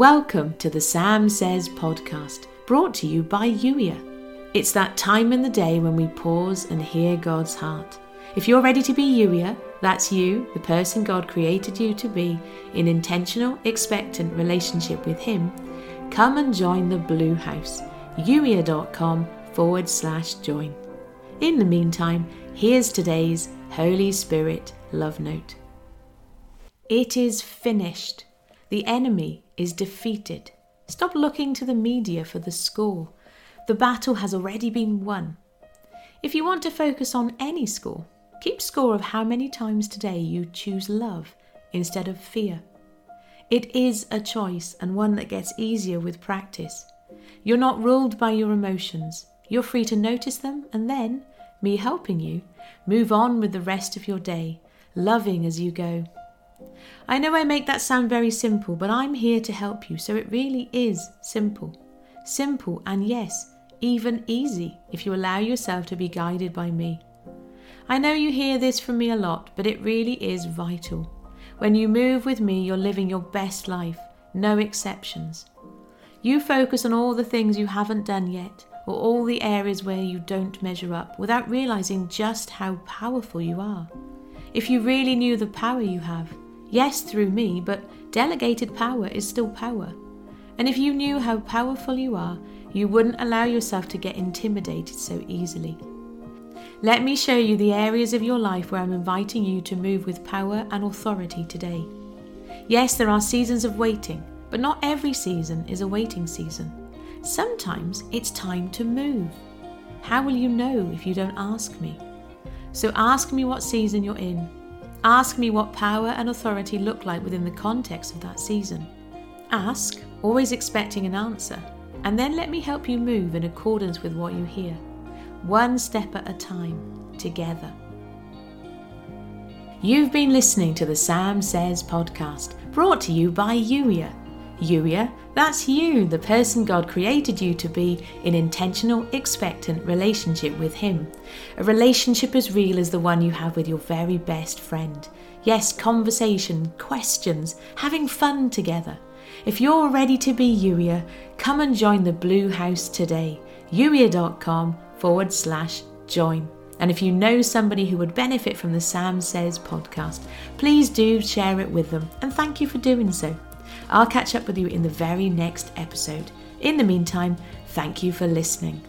Welcome to the Sam Says podcast, brought to you by Youier. It's that time in the day when we pause and hear God's heart. If you're ready to be Youier, that's you, the person God created you to be, in intentional, expectant relationship with Him, come and join the Blue House, youier.com forward slash join. In the meantime, here's today's Holy Spirit love note. It is finished. The enemy is defeated. Stop looking to the media for the score. The battle has already been won. If you want to focus on any score, keep score of how many times today you choose love instead of fear. It is a choice and one that gets easier with practice. You're not ruled by your emotions. You're free to notice them and then, me helping you, move on with the rest of your day, loving as you go. I know I make that sound very simple, but I'm here to help you, so it really is simple. Simple and yes, even easy if you allow yourself to be guided by me. I know you hear this from me a lot, but it really is vital. When you move with me, you're living your best life, no exceptions. You focus on all the things you haven't done yet, or all the areas where you don't measure up, without realizing just how powerful you are. If you really knew the power you have, Yes, through me, but delegated power is still power. And if you knew how powerful you are, you wouldn't allow yourself to get intimidated so easily. Let me show you the areas of your life where I'm inviting you to move with power and authority today. Yes, there are seasons of waiting, but not every season is a waiting season. Sometimes it's time to move. How will you know if you don't ask me? So ask me what season you're in Ask me what power and authority look like within the context of that season. Ask, always expecting an answer, and then let me help you move in accordance with what you hear, one step at a time, together. You've been listening to the Sam Says podcast, brought to you by Youier Youier, that's you, the person God created you to be in intentional, expectant relationship with Him. A relationship as real as the one you have with your very best friend. Yes, conversation, questions, having fun together. If you're ready to be Youier, come and join the Blue House today. Youier.com forward slash join. And if you know somebody who would benefit from the Sam Says podcast, please do share it with them. And thank you for doing so. I'll catch up with you in the very next episode. In the meantime, thank you for listening.